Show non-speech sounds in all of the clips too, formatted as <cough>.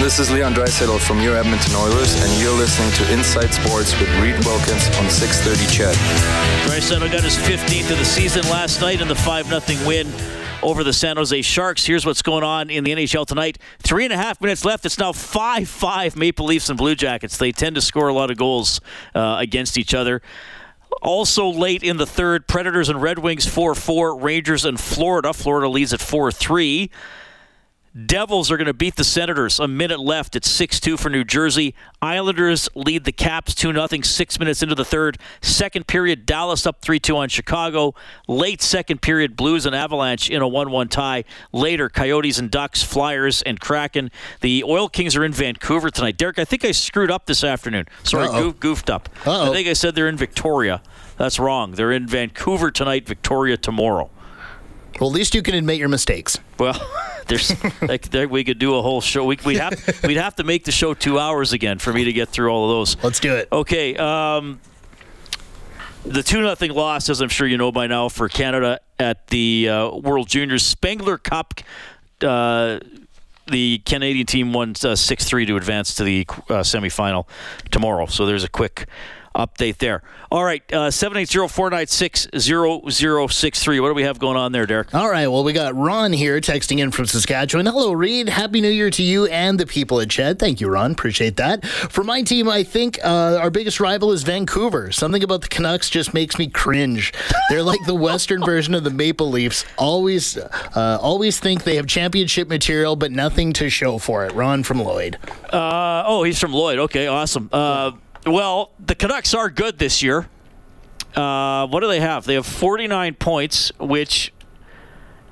This is Leon Draisaitl from your Edmonton Oilers, and you're listening to Inside Sports with Reed Wilkins on 630 CHED. Draisaitl got his 15th of the season last night in the 5-0 win over the San Jose Sharks. Here's what's going on in the NHL tonight. Three and a half minutes left. It's now 5 5 Maple Leafs and Blue Jackets. They tend to score a lot of goals uh, against each other. Also late in the third, Predators and Red Wings 4 4, Rangers and Florida. Florida leads at 4 3. Devils are going to beat the Senators. A minute left. It's 6 2 for New Jersey. Islanders lead the Caps 2 0, six minutes into the third. Second period, Dallas up 3 2 on Chicago. Late second period, Blues and Avalanche in a 1 1 tie. Later, Coyotes and Ducks, Flyers and Kraken. The Oil Kings are in Vancouver tonight. Derek, I think I screwed up this afternoon. Sorry, goof, goofed up. Uh-oh. I think I said they're in Victoria. That's wrong. They're in Vancouver tonight, Victoria tomorrow. Well, at least you can admit your mistakes. Well, <laughs> there's like there, we could do a whole show. We, we'd have we'd have to make the show two hours again for me to get through all of those. Let's do it. Okay. Um, the two nothing loss, as I'm sure you know by now, for Canada at the uh, World Juniors Spengler Cup. Uh, the Canadian team won uh, six three to advance to the uh, semifinal tomorrow. So there's a quick update there. All right, uh, 780-496-0063. What do we have going on there, Derek? All right. Well, we got Ron here texting in from Saskatchewan. Hello, Reed. Happy New Year to you and the people at Ched. Thank you, Ron. Appreciate that. For my team, I think uh, our biggest rival is Vancouver. Something about the Canucks just makes me cringe. They're like the Western <laughs> version of the Maple Leafs. Always, uh, always think they have championship material, but nothing to show for it. Ron from Lloyd. Uh, oh, he's from Lloyd. Okay, awesome. Well, the Canucks are good this year. Uh, what do they have? They have 49 points, which,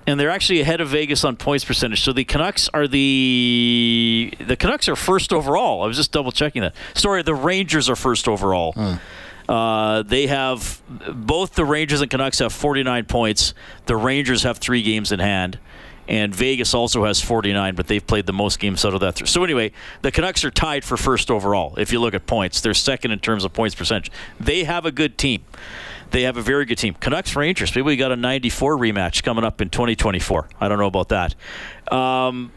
and they're actually ahead of Vegas on points percentage. So the Canucks are the the Canucks are first overall. I was just double checking that. Sorry, the Rangers are first overall. Uh, they have both the Rangers and Canucks have 49 points. The Rangers have three games in hand. And Vegas also has 49, but they've played the most games out of that. Through. So anyway, the Canucks are tied for first overall. If you look at points, they're second in terms of points percentage. They have a good team. They have a very good team. Canucks Rangers. Maybe we got a 94 rematch coming up in 2024. I don't know about that. Um,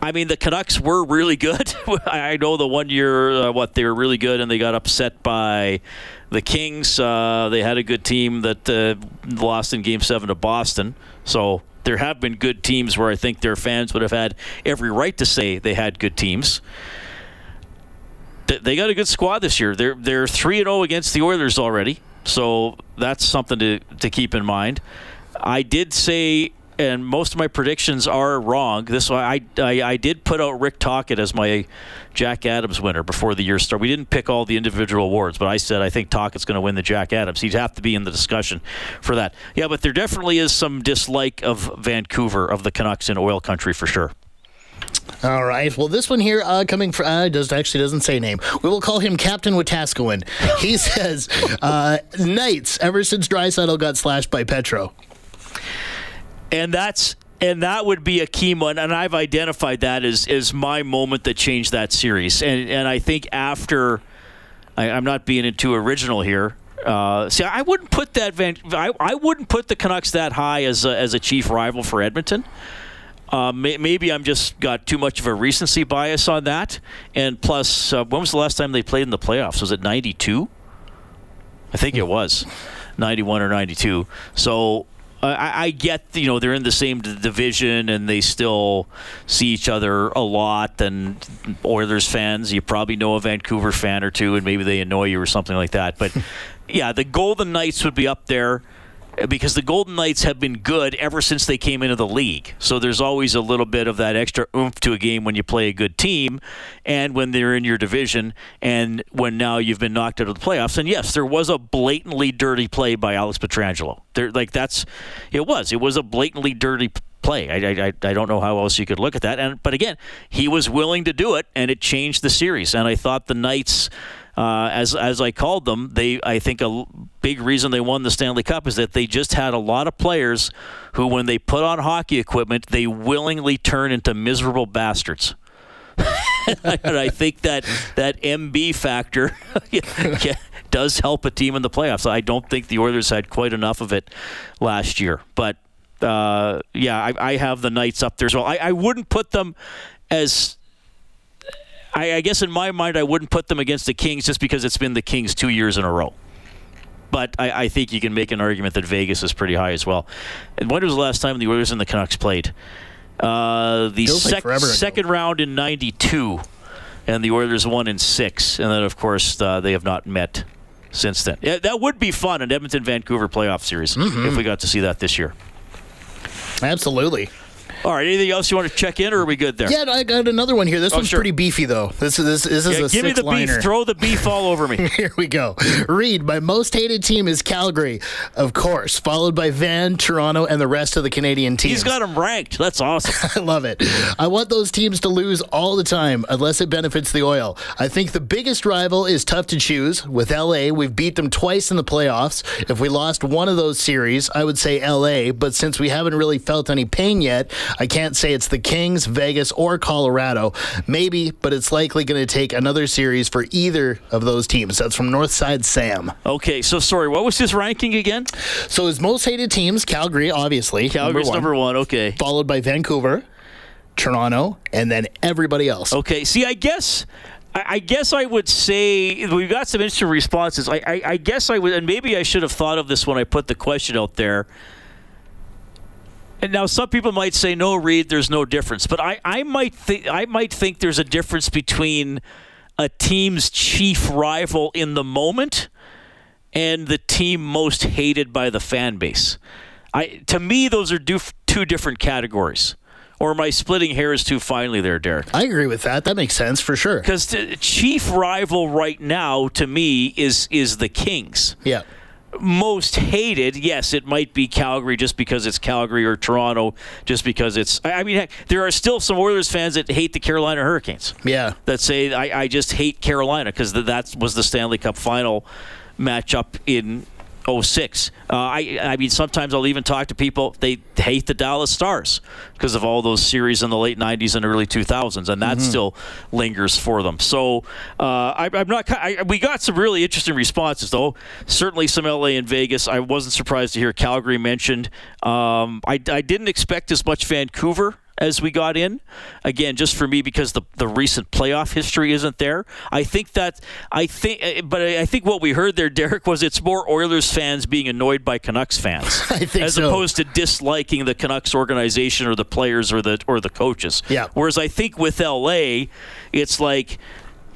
I mean, the Canucks were really good. <laughs> I know the one year, uh, what they were really good, and they got upset by the Kings. Uh, they had a good team that uh, lost in Game Seven to Boston. So there have been good teams where I think their fans would have had every right to say they had good teams. They got a good squad this year. They're they're three and zero against the Oilers already, so that's something to to keep in mind. I did say, and most of my predictions are wrong. This I I, I did put out Rick Tocchet as my Jack Adams winner before the year started. We didn't pick all the individual awards, but I said I think Tocchet's going to win the Jack Adams. He'd have to be in the discussion for that. Yeah, but there definitely is some dislike of Vancouver of the Canucks in oil country for sure. All right. Well, this one here uh, coming from uh, does actually doesn't say name. We will call him Captain Wetaskiwin. He <laughs> says, uh, "Knights ever since Draisaitl got slashed by Petro." And that's and that would be a key one and i've identified that as as my moment that changed that series and and i think after I, i'm not being too original here uh, see, I wouldn't put that Van, I, I wouldn't put the Canucks that high as a, as a chief rival for Edmonton. Uh, may, maybe I'm just got too much of a recency bias on that. And plus, uh, when was the last time they played in the playoffs? Was it '92? I think it was 91 or 92. So I, I get, you know, they're in the same division and they still see each other a lot. And Oilers fans, you probably know a Vancouver fan or two, and maybe they annoy you or something like that. But <laughs> yeah, the Golden Knights would be up there uh, because the Golden Knights have been good ever since they came into the league. So there's always a little bit of that extra oomph to a game when you play a good team and when they're in your division and when now you've been knocked out of the playoffs. And yes, there was a blatantly dirty play by Alex Pietrangelo. There like that's it was. It was a blatantly dirty play. I, I, I don't know how else you could look at that. And but again, he was willing to do it and it changed the series. And I thought the Knights uh, as as I called them, they I think a big reason they won the Stanley Cup is that they just had a lot of players who, when they put on hockey equipment, they willingly turn into miserable bastards. <laughs> and I think that that MB factor <laughs> does help a team in the playoffs. I don't think the Oilers had quite enough of it last year, but uh, yeah, I, I have the Knights up there as well. I, I wouldn't put them as I, I guess in my mind, I wouldn't put them against the Kings just because it's been the Kings two years in a row. But I, I think you can make an argument that Vegas is pretty high as well. And when was the last time the Oilers and the Canucks played? Uh, the like sec- ago. second round in '92, and the Oilers won in six, and then of course uh, they have not met since then. Yeah, that would be fun an Edmonton Vancouver playoff series Mm-hmm. if we got to see that this year. Absolutely. All right, anything else you want to check in, or are we good there? Yeah, I got another one here. This oh, one's sure. pretty beefy, though. This is this, this is Yeah, a give me the six-liner. beef. Throw the beef all over me. <laughs> Here we go. Reed, my most hated team is Calgary, of course, followed by Van, Toronto, and the rest of the Canadian teams. He's got them ranked. That's awesome. <laughs> I love it. I want those teams to lose all the time unless it benefits the oil. I think the biggest rival is tough to choose. With LA, we've beat them twice in the playoffs. If we lost one of those series, I would say LA, but since we haven't really felt any pain yet, I can't say it's the Kings, Vegas, or Colorado. Maybe, but it's likely going to take another series for either of those teams. That's from Northside Sam. Okay, so sorry, what was his ranking again? So his most hated teams, Calgary, obviously. Calgary's one, number one. Okay. Followed by Vancouver, Toronto, and then everybody else. Okay. See, I guess. I I guess I would say we've got some interesting responses. I, I, I guess I would, and maybe I should have thought of this when I put the question out there. And now some people might say, "No, Reed, there's no difference." But I, I might think I might think there's a difference between a team's chief rival in the moment and the team most hated by the fan base. I to me, those are two different categories. Or am I splitting hairs too finely there, Derek? I agree with that. That makes sense for sure. Because the chief rival right now to me is is the Kings. Yeah. Most hated, yes, it might be Calgary just because it's Calgary or Toronto just because it's. I mean, heck, there are still some Oilers fans that hate the Carolina Hurricanes Yeah. that say I, I just hate Carolina because that was the Stanley Cup final matchup in 06. Uh, I I mean sometimes I'll even talk to people they hate the Dallas Stars because of all those series in the late 90s and early 2000s and that still lingers for them. So uh, I, I'm not I, we got some really interesting responses though. Certainly some LA and Vegas. I wasn't surprised to hear Calgary mentioned. Um, I I didn't expect as much Vancouver as we got in. Again, just for me because the the recent playoff history isn't there. I think that I think, eh, but I think what we heard there, Derek, was it's more Oilers fans being annoyed by Canucks fans, <laughs> I think as so. opposed to disliking the Canucks organization or the players or the or the coaches. Yeah. Whereas I think with LA, it's like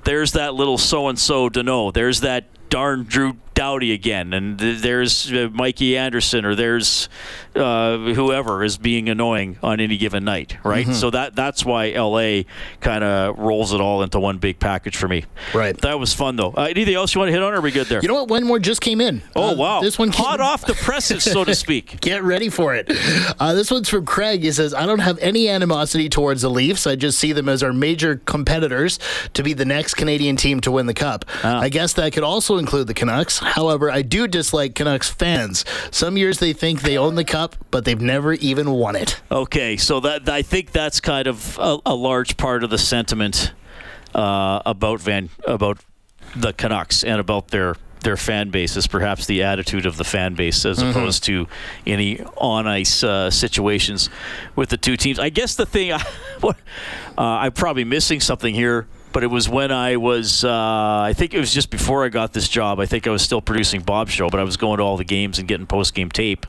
there's that little so and so to know. There's that darn Drew Doughty again, and there's uh, Mikey Anderson, or there's uh, whoever is being annoying on any given night, right? Mm-hmm. So that that's why LA kind of rolls it all into one big package for me. Right. That was fun though. Uh, anything else you want to hit on? Or are we good there? You know what? One more just came in. oh Uh, wow! This one came hot off the presses, so to speak. <laughs> Get ready for it. Uh, this one's from Craig. He says, I don't have any animosity towards the Leafs. I just see them as our major competitors to be the next Canadian team to win the Cup. Ah. I guess that could also include the Canucks. However, I do dislike Canucks fans. Some years they think they own the Cup, but they've never even won it. Okay, so that I think that's kind of a, a large part of the sentiment uh, about Van about the Canucks and about their their fan base is perhaps the attitude of the fan base as opposed to any on ice uh, situations with the two teams. I guess the thing, <laughs> what, uh, I'm probably missing something here. But it was when I was, uh, I think it was just before I got this job. I think I was still producing Bob's show, but I was going to all the games and getting post game tape.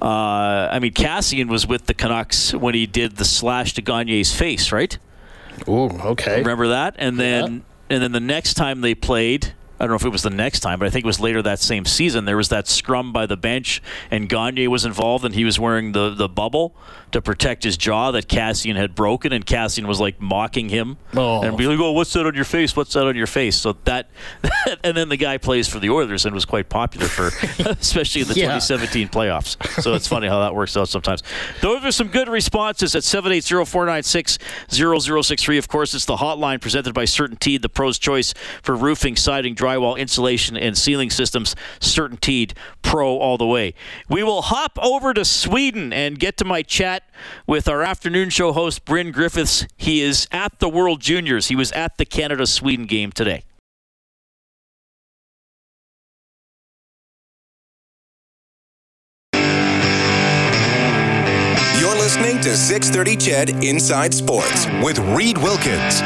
Uh, I mean, Kassian was with the Canucks when he did the slash to Gagner's face, right? Ooh, okay. Remember that? And then, and then the next time they played, I don't know if it was the next time, but I think it was later that same season. There was that scrum by the bench, and Gagner was involved, and he was wearing the, the bubble to protect his jaw that Kassian had broken, and Kassian was like mocking him Oh. and be like, "Oh, what's that on your face? What's that on your face?" So that, <laughs> and then the guy plays for the Oilers and was quite popular for, <laughs> especially in the Yeah. 2017 playoffs. So it's funny how that works out sometimes. Those are some good responses at 780-496-0063. Of course, it's the hotline presented by Certainteed, the pro's choice for roofing, siding, drywall, insulation, and ceiling systems. Certainteed Pro all the way. We will hop over to Sweden and get to my chat with our afternoon show host, Bryn Griffiths. He is at the World Juniors. He was at the Canada Sweden game today. You're listening to 630 Ched Inside Sports with Reed Wilkins.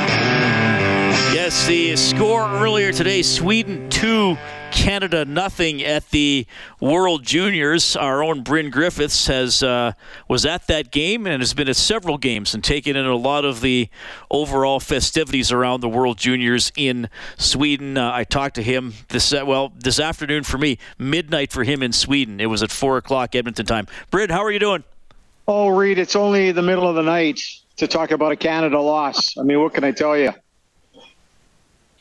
Yes, the score earlier today Sweden 2, Canada nothing at the World Juniors. Our own Bryn Griffiths has uh, was at that game and has been at several games and taken in a lot of the overall festivities around the World Juniors in Sweden. Uh, I talked to him this uh, well this afternoon for me, midnight for him in Sweden. It was at four o'clock Edmonton time. Bryn, how are you doing? Oh, Reed, it's only the middle of the night to talk about a Canada loss. I mean, what can I tell you?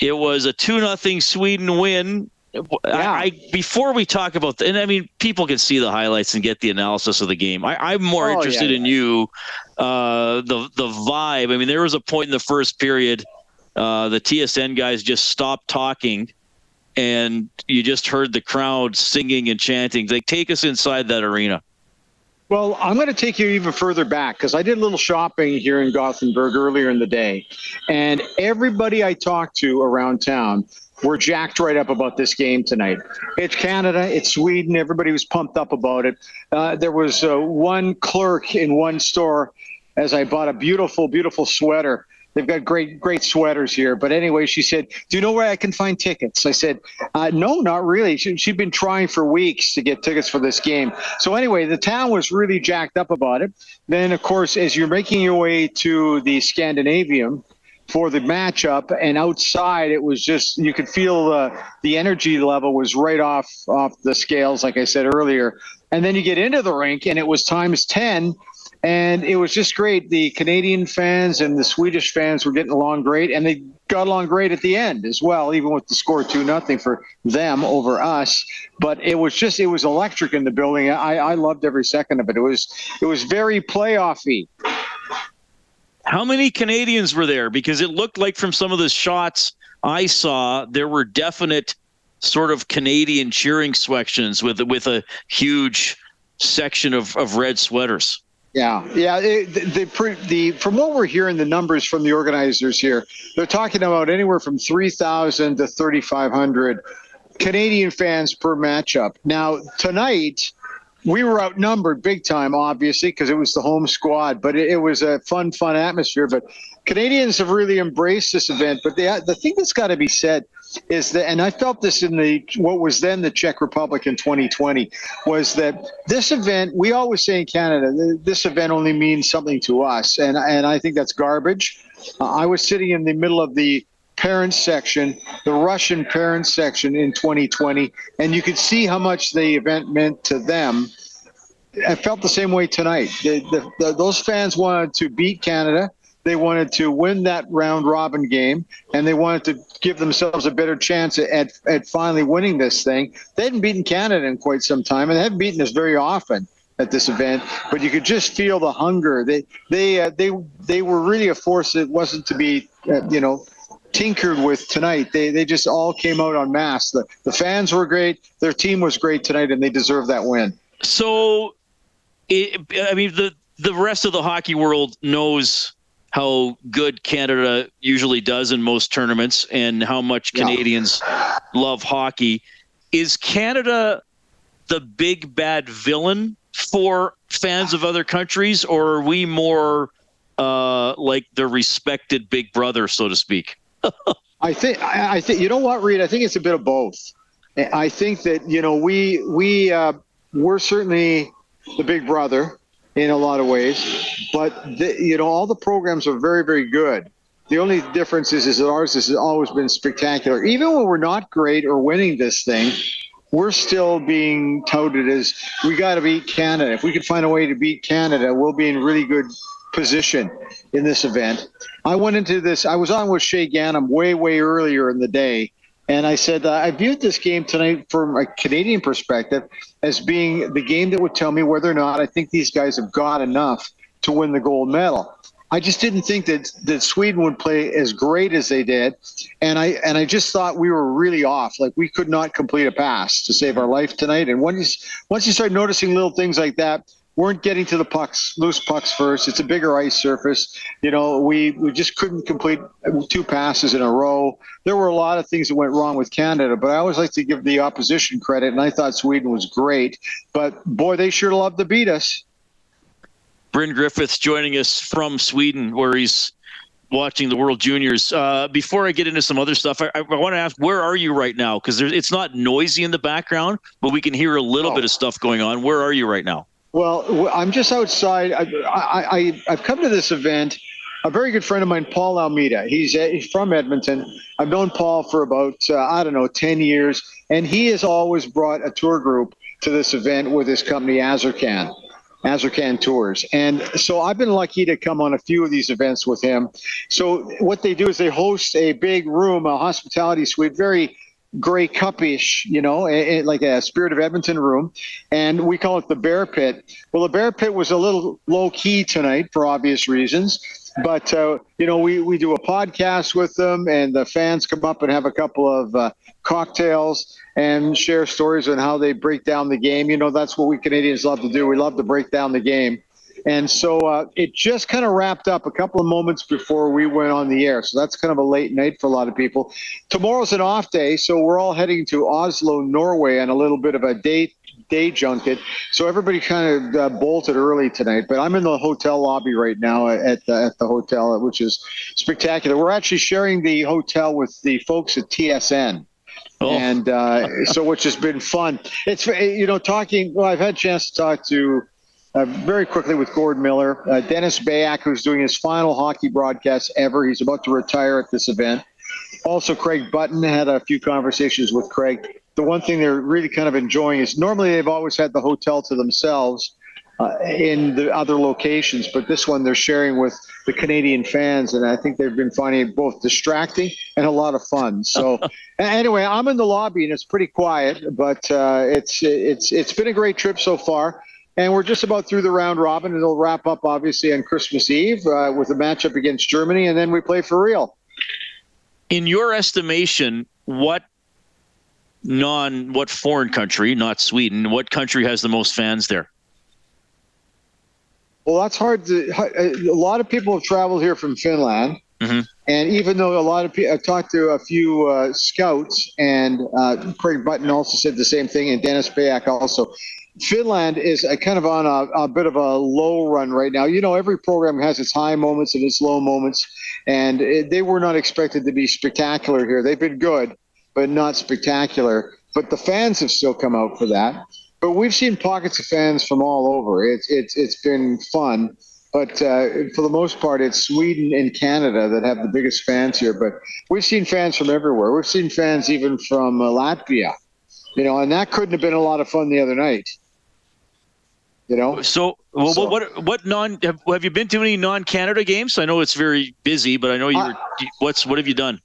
It was a two nothing Sweden win. Yeah. I, I, before we talk about the, and I mean people can see the highlights and get the analysis of the game. I, am more oh, interested yeah, in yeah. you, uh, the the vibe. I mean, there was a point in the first period, uh, the TSN guys just stopped talking, and you just heard the crowd singing and chanting. Like, take us inside that arena. Well, I'm going to take you even further back because I did a little shopping here in Gothenburg earlier in the day, and everybody I talked to around town were jacked right up about this game tonight. It's Canada, it's Sweden. Everybody was pumped up about it. Uh, there was uh, one clerk in one store as I bought a beautiful, beautiful sweater They've got great, great sweaters here. But anyway, she said, "Do you know where I can find tickets?" I said, uh, "No, not really." She, she'd been trying for weeks to get tickets for this game. So anyway, the town was really jacked up about it. Then, of course, as you're making your way to the Scandinavium for the matchup, and outside it was just you could feel the the energy level was right off off the scales, like I said earlier. And then you get into the rink, and it was times ten and it was just great. The Canadian fans and the Swedish fans were getting along great, and they got along great at the end as well, even with the score two nothing for them over us. But it was just it was electric in the building. I, I loved every second of it. It was it was very playoffy. How many Canadians were there? Because it looked like from some of the shots I saw, there were definite sort of Canadian cheering sections with with a huge section of, of red sweaters. Yeah, yeah. It, the, the, the from what we're hearing, the numbers from the organizers here, they're talking about anywhere from three thousand to thirty five hundred Canadian fans per matchup. Now tonight, we were outnumbered big time, obviously, because it was the home squad. But it, it, was a fun, fun atmosphere. But Canadians have really embraced this event. But the the thing that's got to be said is that, and I felt this in the what was then the Czech Republic in 2020, was that this event we always say in Canada this event only means something to us, and and I think that's garbage. Uh, I was sitting in the middle of the parents section, the Russian parents section in 2020, and you could see how much the event meant to them. I felt the same way tonight. The, the, the, those fans wanted to beat Canada. They wanted to win that round robin game, and they wanted to give themselves a better chance at, at finally winning this thing. They hadn't beaten Canada in quite some time, and they haven't beaten us very often at this event. But you could just feel the hunger. They they uh, they they were really a force that wasn't to be uh, you know tinkered with tonight. They they just all came out on mass. The the fans were great. Their team was great tonight, and they deserve that win. So, it, I mean the the rest of the hockey world knows how good Canada usually does in most tournaments and how much Canadians yeah. love hockey. Is Canada the big bad villain for fans of other countries, or are we more uh, like the respected big brother, so to speak? <laughs> I think I think you know what, Reed. I think it's a bit of both. I think that you know we we uh, we're certainly the big brother in a lot of ways. But the, you know, all the programs are very, very good. The only difference is, is that ours has always been spectacular. Even when we're not great or winning this thing, we're still being touted as we got to beat Canada. If we can find a way to beat Canada, we'll be in really good position in this event. I went into this. I was on with Shaye Ganam way, way earlier in the day, and I said, I viewed this game tonight from a Canadian perspective as being the game that would tell me whether or not I think these guys have got enough to win the gold medal. I just didn't think that, that Sweden would play as great as they did. And I and I just thought we were really off. Like we could not complete a pass to save our life tonight. And once once you start noticing little things like that, weren't getting to the pucks, loose pucks first. It's a bigger ice surface. You know, we, we just couldn't complete two passes in a row. There were a lot of things that went wrong with Canada, but I always like to give the opposition credit, and I thought Sweden was great. But boy, they sure love to beat us. Bryn Griffiths joining us from Sweden, where he's watching the World Juniors. Uh, before I get into some other stuff, I, I want to ask, where are you right now? Because it's not noisy in the background, but we can hear a little oh. bit of stuff going on. Where are you right now? Well, I'm just outside. I, I, I, I've come to this event. A very good friend of mine, Paul Almeida. He's, uh, he's from Edmonton. I've known Paul for about, uh, I don't know, 10 years. And he has always brought a tour group to this event with his company, Azarkan. Azarkan Tours. And so I've been lucky to come on a few of these events with him. So what they do is they host a big room, a hospitality suite, very Grey Cupish, you know, like a Spirit of Edmonton room, and we call it the Bear Pit. Well, the Bear Pit was a little low key tonight for obvious reasons, but uh, you know, we we do a podcast with them, and the fans come up and have a couple of uh, cocktails and share stories on how they break down the game. You know, that's what we Canadians love to do. We love to break down the game. And so uh, it just kind of wrapped up a couple of moments before we went on the air. So that's kind of a late night for a lot of people. Tomorrow's an off day, so we're all heading to Oslo, Norway, on a little bit of a day day junket. So everybody kind of uh, bolted early tonight. But I'm in the hotel lobby right now at the, at the hotel, which is spectacular. We're actually sharing the hotel with the folks at TSN. Oh. And uh, so, which has been fun. It's you know talking. Well, I've had a chance to talk to uh, very quickly with Gord Miller, uh, Dennis Beyak, who's doing his final hockey broadcast ever. He's about to retire at this event. Also, Craig Button had a few conversations with Craig. The one thing they're really kind of enjoying is normally they've always had the hotel to themselves uh, in the other locations, but this one they're sharing with the Canadian fans, and I think they've been finding it both distracting and a lot of fun. So, <laughs> anyway, I'm in the lobby and it's pretty quiet, but uh, it's it's it's been a great trip so far. And we're just about through the round robin, and it'll wrap up obviously on Christmas Eve uh, with a matchup against Germany, and then we play for real. In your estimation, what non what foreign country, not Sweden, what country has the most fans there? Well, that's hard to. A lot of people have traveled here from Finland. Mm-hmm. And even though a lot of people, I've talked to a few uh, scouts, and uh, Craig Button also said the same thing, and Dennis Beyak also. Finland is kind of on a, a, bit of a low run right now. You know, every program has its high moments and its low moments, and it, they were not expected to be spectacular here. They've been good, but not spectacular. But the fans have still come out for that. But we've seen pockets of fans from all over. It's it's it's been fun. But uh, for the most part, it's Sweden and Canada that have the biggest fans here. But we've seen fans from everywhere. We've seen fans even from uh, Latvia, you know, and that couldn't have been a lot of fun the other night. You know. So, well, so, what what non have, have you been to any non Canada games? I know it's very busy, but I know you were. what's what have you done?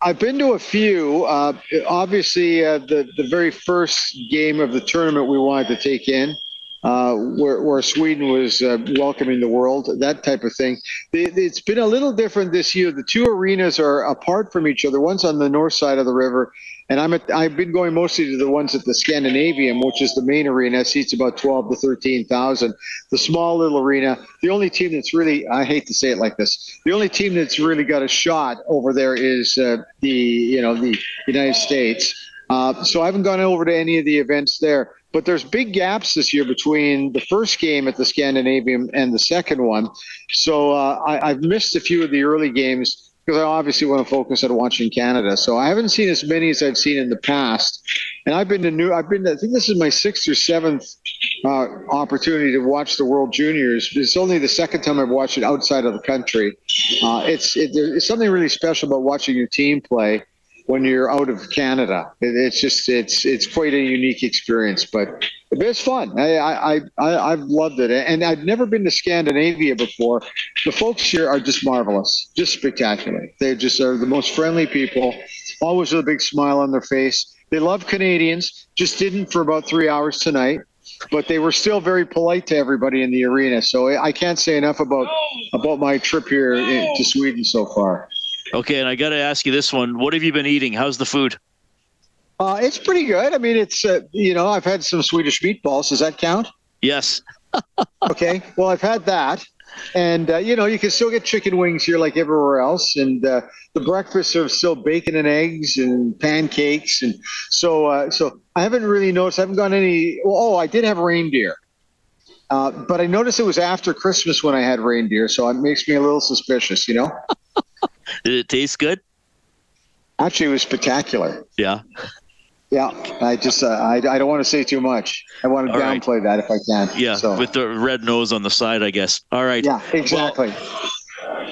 I've been to a few. Uh, obviously, uh, the the very first game of the tournament we wanted to take in, uh, where, where Sweden was uh, welcoming the world, that type of thing. It's been a little different this year. The two arenas are apart from each other. One's on the north side of the river, and I'm at, I've been going mostly to the ones at the Scandinavium, which is the main arena, seats about 12 to 13,000. The small little arena, the only team that's really, I hate to say it like this, the only team that's really got a shot over there is uh, the, you know, the United States. Uh, so I haven't gone over to any of the events there. But there's big gaps this year between the first game at the Scandinavium and the second one. So uh, I, I've missed a few of the early games because I obviously want to focus on watching Canada. So I haven't seen as many as I've seen in the past. And I've been to new. I've been. To, I think this is my sixth or seventh uh, opportunity to watch the World Juniors. It's only the second time I've watched it outside of the country. Uh, it's it, it's something really special about watching your team play when you're out of Canada. It, it's just it's it's quite a unique experience, but it's fun. I, I I I've loved it, and I've never been to Scandinavia before. The folks here are just marvelous, just spectacular. They just are the most friendly people, always with a big smile on their face. They love Canadians. Just didn't for about three hours tonight but they were still very polite to everybody in the arena. So I can't say enough about about my trip here eh, to Sweden so far. Okay, and I got to ask you this one: What have you been eating? How's the food? Uh, it's pretty good. I mean, it's uh, you know, I've had some Swedish meatballs. Does that count? Yes. <laughs> okay. Well, I've had that, and uh, you know, you can still get chicken wings here like everywhere else, and uh, the breakfasts are still bacon and eggs and pancakes, and so uh, so I haven't really noticed. I haven't got any. Oh, I did have reindeer. Uh, but I noticed it was after Christmas when I had reindeer, so it makes me a little suspicious, you know. <laughs> <laughs> Did it taste good? Actually, it was spectacular. Yeah. Yeah, I just uh, I, I don't want to say too much. I want to All right. downplay that if I can. Yeah. So, With the red nose on the side, I guess. All right. yeah, exactly.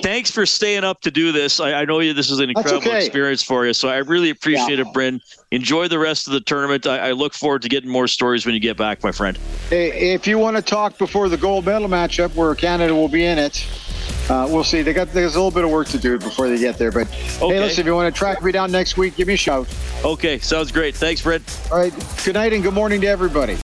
Thanks for staying up to do this. I, I know you. This is an incredible okay. experience for you. So I really appreciate Yeah. it, Bryn. Enjoy the rest of the tournament. I, I look forward to getting more stories when you get back, my friend. Hey, If you want to talk before the gold medal matchup, where Canada will be in it, uh, we'll see. They got there's a little bit of work to do before they get there. But Okay. hey, listen, if you want to track me down next week, give me a shout. Okay. Sounds great. Thanks, Bryn. All right. Good night and good morning to everybody.